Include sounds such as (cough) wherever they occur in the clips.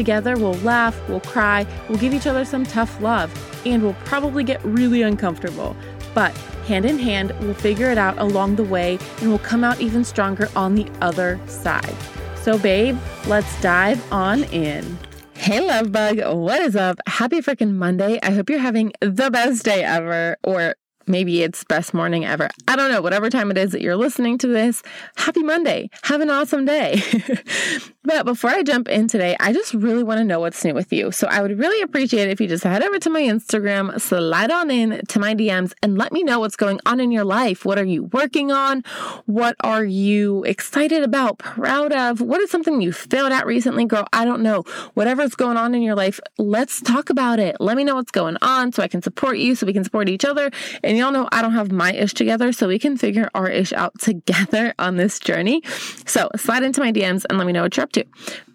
Together, we'll laugh, we'll cry, we'll give each other some tough love, and we'll probably get really uncomfortable. But hand in hand, we'll figure it out along the way and we'll come out even stronger on the other side. So, babe, let's dive on in. Hey, love bug, what is up? Happy freaking Monday. I hope you're having the best day ever, or Maybe it's best morning ever. I don't know. Whatever time it is that you're listening to this, happy Monday. Have an awesome day. (laughs) but before I jump in today, I just really want to know what's new with you. So I would really appreciate it if you just head over to my Instagram, slide on in to my DMs, and let me know what's going on in your life. What are you working on? What are you excited about, proud of? What is something you failed at recently, girl? I don't know. Whatever's going on in your life, let's talk about it. Let me know what's going on so I can support you, so we can support each other. And y'all know I don't have my ish together, so we can figure our ish out (laughs) together on this journey. So slide into my DMs and let me know what you're up to.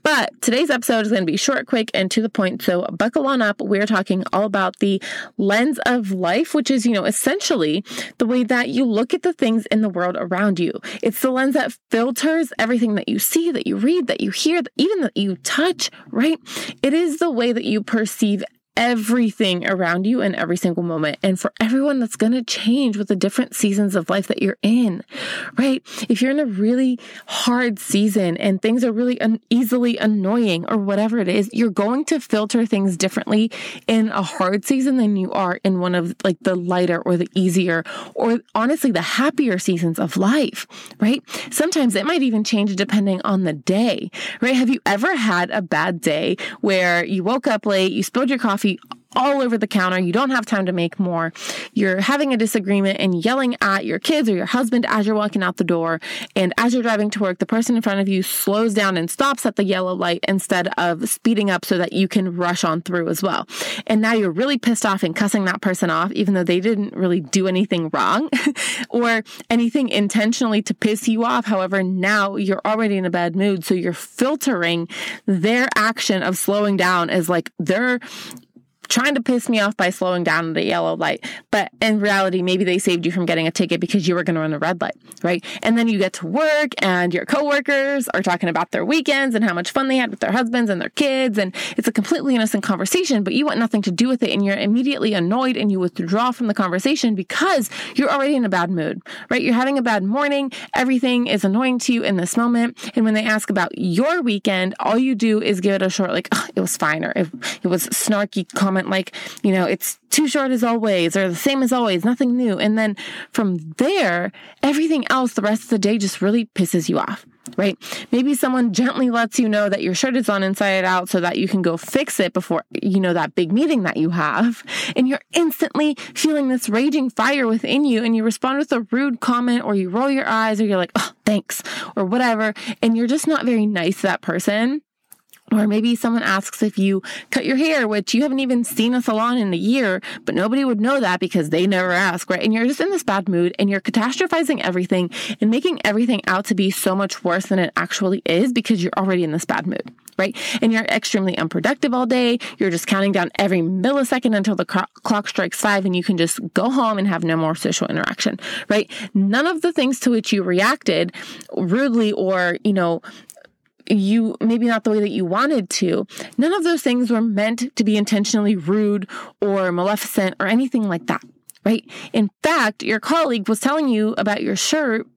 But today's episode is going to be short, quick, and to the point. So buckle on up. We're talking all about the lens of life, which is, you know, essentially the way that you look at the things in the world around you. It's the lens that filters everything that you see, that you read, that you hear, even that you touch, right? It is the way that you perceive everything around you in every single moment. And for everyone, that's going to change with the different seasons of life that you're in, right? If you're in a really hard season and things are really un- easily annoying or whatever it is, you're going to filter things differently in a hard season than you are in one of like the lighter or the easier or honestly the happier seasons of life, right? Sometimes it might even change depending on the day, right? Have you ever had a bad day where you woke up late, you spilled your coffee, coffee all over the counter. You don't have time to make more. You're having a disagreement and yelling at your kids or your husband as you're walking out the door. And as you're driving to work, the person in front of you slows down and stops at the yellow light instead of speeding up so that you can rush on through as well. And now you're really pissed off and cussing that person off, even though they didn't really do anything wrong (laughs) or anything intentionally to piss you off. However, now you're already in a bad mood. So you're filtering their action of slowing down as like they're trying to piss me off by slowing down the yellow light. But in reality, maybe they saved you from getting a ticket because you were going to run a red light, right? And then you get to work and your coworkers are talking about their weekends and how much fun they had with their husbands and their kids. And it's a completely innocent conversation, but you want nothing to do with it. And you're immediately annoyed and you withdraw from the conversation because you're already in a bad mood, right? You're having a bad morning. Everything is annoying to you in this moment. And when they ask about your weekend, all you do is give it a short, like, oh, it was fine, or it, it was snarky comment comment like, you know, it's too short as always or the same as always, nothing new. And then from there, everything else the rest of the day just really pisses you off right? Maybe someone gently lets you know that your shirt is on inside out so that you can go fix it before, you know, that big meeting that you have. And you're instantly feeling this raging fire within you and you respond with a rude comment or you roll your eyes or you're like, oh, thanks or whatever. And you're just not very nice to that person. Or maybe someone asks if you cut your hair, which you haven't even seen a salon in a year, but nobody would know that because they never ask, right? And you're just in this bad mood and you're catastrophizing everything and making everything out to be so much worse than it actually is because you're already in this bad mood, right? And you're extremely unproductive all day. You're just counting down every millisecond until the clock strikes five and you can just go home and have no more social interaction, right? None of the things to which you reacted rudely or, you know, you maybe not the way that you wanted to. None of those things were meant to be intentionally rude or maleficent or anything like that, right? In fact, your colleague was telling you about your shirt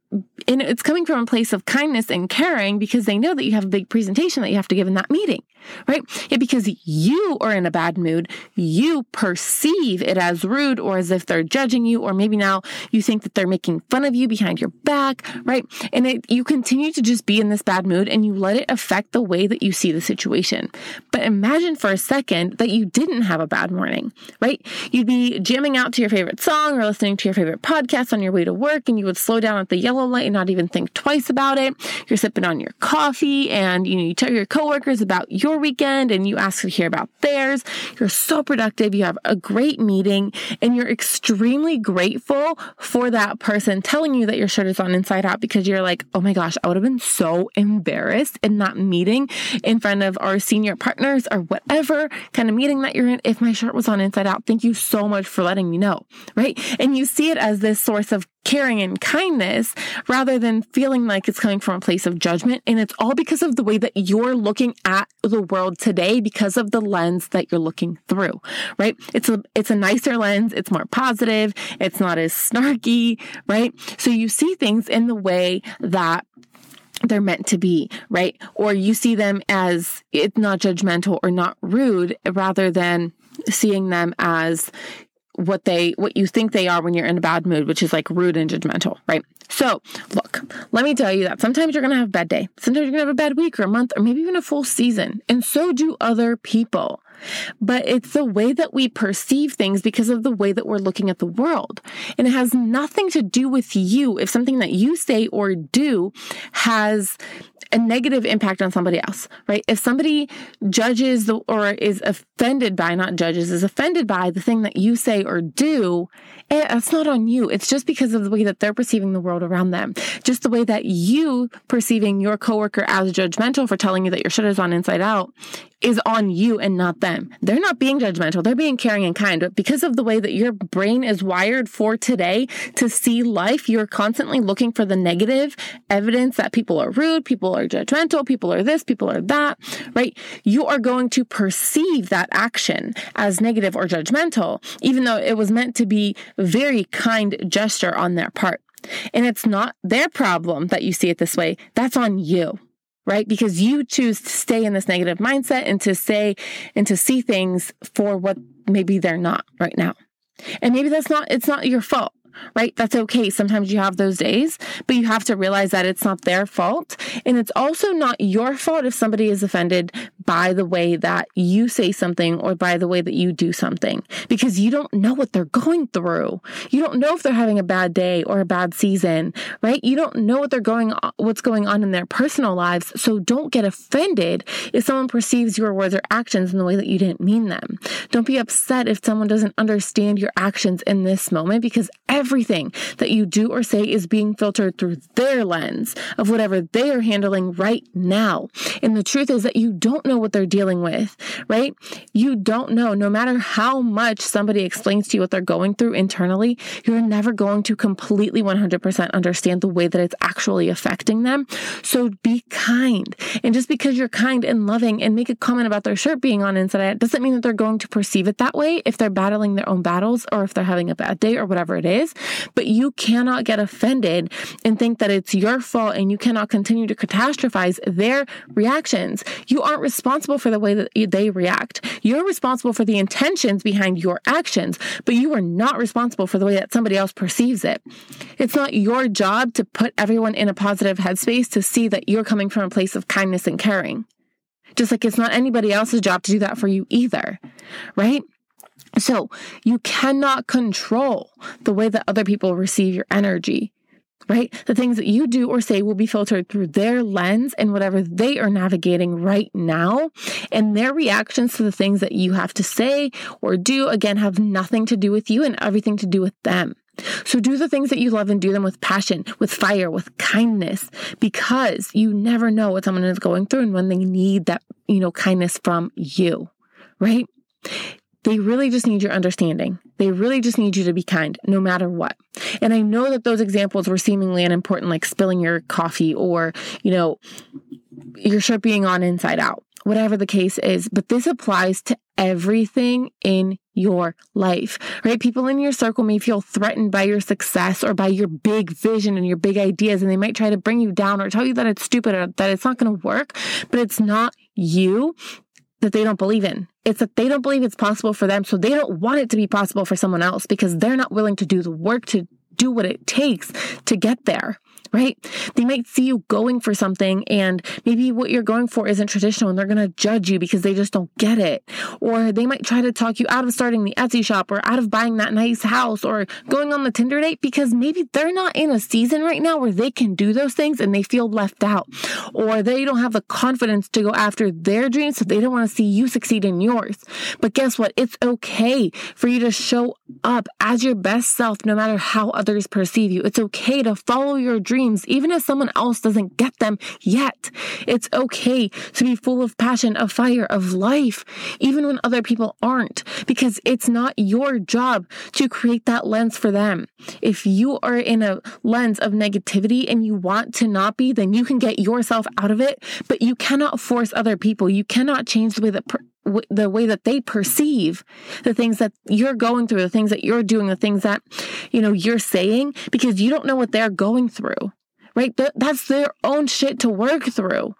and it's coming from a place of kindness and caring because they know that you have a big presentation that you have to give in that meeting, right? Yeah, because you are in a bad mood, you perceive it as rude or as if they're judging you, or maybe now you think that they're making fun of you behind your back, right? And it, you continue to just be in this bad mood and you let it affect the way that you see the situation. But imagine for a second that you didn't have a bad morning, right? You'd be jamming out to your favorite song or listening to your favorite podcast on your way to work and you would slow down at the yellow yellow light and not even think twice about it. You're sipping on your coffee and you, know, you tell your coworkers about your weekend and you ask to hear about theirs. You're so productive. You have a great meeting and you're extremely grateful for that person telling you that your shirt is on inside out because you're like, oh my gosh, I would have been so embarrassed in that meeting in front of our senior partners or whatever kind of meeting that you're in if my shirt was on inside out. Thank you so much for letting me know, right? And you see it as this source of caring and kindness rather than feeling like it's coming from a place of judgment. And it's all because of the way that you're looking at the world today because of the lens that you're looking through, right? It's a, it's a nicer lens. It's more positive. It's not as snarky, right? So you see things in the way that they're meant to be, right? Or you see them as it's not judgmental or not rude rather than seeing them as what they what you think they are when you're in a bad mood, which is like rude and judgmental, right? So, look, let me tell you that sometimes you're going to have a bad day. Sometimes you're going to have a bad week or a month or maybe even a full season. And so do other people. But it's the way that we perceive things because of the way that we're looking at the world. And it has nothing to do with you if something that you say or do has a negative impact on somebody else, right? If somebody judges or is offended by, not judges, is offended by the thing that you say or do, eh, it's not on you. It's just because of the way that they're perceiving the world around them. Just the way that you perceiving your coworker as judgmental for telling you that your shit is on inside out is on you and not them. They're not being judgmental. They're being caring and kind. But because of the way that your brain is wired for today to see life, you're constantly looking for the negative evidence that people are rude, people are judgmental, people are this, people are that, right? You are going to perceive that action as negative or judgmental, even though it was meant to be very kind gesture on their part. And it's not their problem that you see it this way. That's on you right? Because you choose to stay in this negative mindset and to say and to see things for what maybe they're not right now. And maybe that's not, it's not your fault right? That's okay. Sometimes you have those days, but you have to realize that it's not their fault. And it's also not your fault if somebody is offended by the way that you say something or by the way that you do something because you don't know what they're going through. You don't know if they're having a bad day or a bad season, right? You don't know what they're going what's going on in their personal lives. So don't get offended if someone perceives your words or actions in the way that you didn't mean them. Don't be upset if someone doesn't understand your actions in this moment because everything that you do or say is being filtered through their lens of whatever they are handling right now. And the truth is that you don't know what they're dealing with, right? You don't know. No matter how much somebody explains to you what they're going through internally, you're never going to completely 100% understand the way that it's actually affecting them. So be kind. And just because you're kind and loving and make a comment about their shirt being on inside out doesn't mean that they're going to perceive it that way if they're battling their own battles or if they're having a bad day or whatever it is. But you cannot get offended and think that it's your fault and you cannot continue to catastrophize their reactions. You aren't responsible responsible for the way that they react. You're responsible for the intentions behind your actions, but you are not responsible for the way that somebody else perceives it. It's not your job to put everyone in a positive headspace to see that you're coming from a place of kindness and caring. Just like it's not anybody else's job to do that for you either, right? So you cannot control the way that other people receive your energy right? The things that you do or say will be filtered through their lens and whatever they are navigating right now. And their reactions to the things that you have to say or do, again, have nothing to do with you and everything to do with them. So do the things that you love and do them with passion, with fire, with kindness, because you never know what someone is going through and when they need that, you know, kindness from you, right? They really just need your understanding. They really just need you to be kind no matter what. And I know that those examples were seemingly unimportant, like spilling your coffee or, you know, your shirt being on inside out, whatever the case is. But this applies to everything in your life, right? People in your circle may feel threatened by your success or by your big vision and your big ideas, and they might try to bring you down or tell you that it's stupid or that it's not going to work, but it's not you that they don't believe in. It's that they don't believe it's possible for them. So they don't want it to be possible for someone else because they're not willing to do the work to do what it takes to get there. Right? They might see you going for something and maybe what you're going for isn't traditional and they're going to judge you because they just don't get it. Or they might try to talk you out of starting the Etsy shop or out of buying that nice house or going on the Tinder date because maybe they're not in a season right now where they can do those things and they feel left out. Or they don't have the confidence to go after their dreams so they don't want to see you succeed in yours. But guess what? It's okay for you to show up as your best self no matter how others perceive you. It's okay to follow your dreams even if someone else doesn't get them yet. It's okay to be full of passion, of fire, of life, even when other people aren't, because it's not your job to create that lens for them. If you are in a lens of negativity and you want to not be, then you can get yourself out of it, but you cannot force other people. You cannot change the way that per- the way that they perceive the things that you're going through, the things that you're doing, the things that, you know, you're saying, because you don't know what they're going through, right? That's their own shit to work through.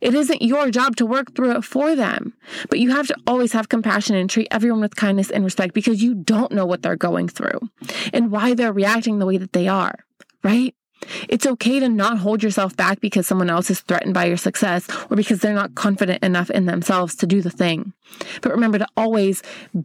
It isn't your job to work through it for them. But you have to always have compassion and treat everyone with kindness and respect because you don't know what they're going through and why they're reacting the way that they are, right? It's okay to not hold yourself back because someone else is threatened by your success or because they're not confident enough in themselves to do the thing. But remember to always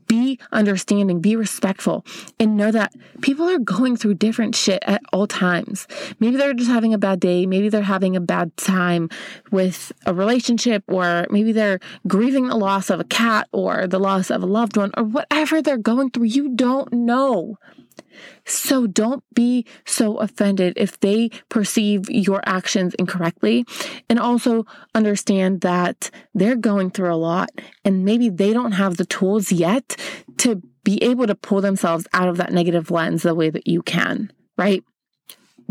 be understanding, be respectful, and know that people are going through different shit at all times. Maybe they're just having a bad day. Maybe they're having a bad time with a relationship, or maybe they're grieving the loss of a cat or the loss of a loved one, or whatever they're going through. You don't know. So don't be so offended if they perceive your actions incorrectly. And also understand that they're going through a lot and maybe they don't have the tools yet to be able to pull themselves out of that negative lens the way that you can, right?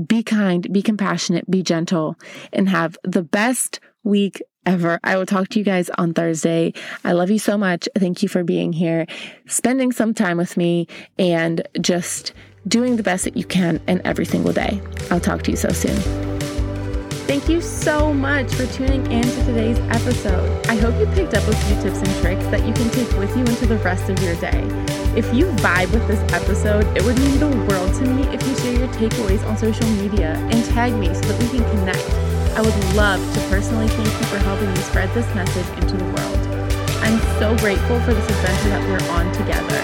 Be kind, be compassionate, be gentle, and have the best week ever. I will talk to you guys on Thursday. I love you so much. Thank you for being here, spending some time with me, and just doing the best that you can in every single day. I'll talk to you so soon. Thank you so much for tuning in to today's episode. I hope you picked up a few tips and tricks that you can take with you into the rest of your day. If you vibe with this episode, it would mean the world to takeaways on social media and tag me so that we can connect. I would love to personally thank you for helping me spread this message into the world. I'm so grateful for this adventure that we're on together.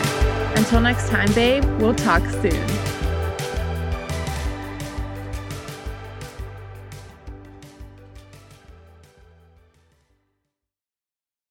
Until next time, babe, we'll talk soon.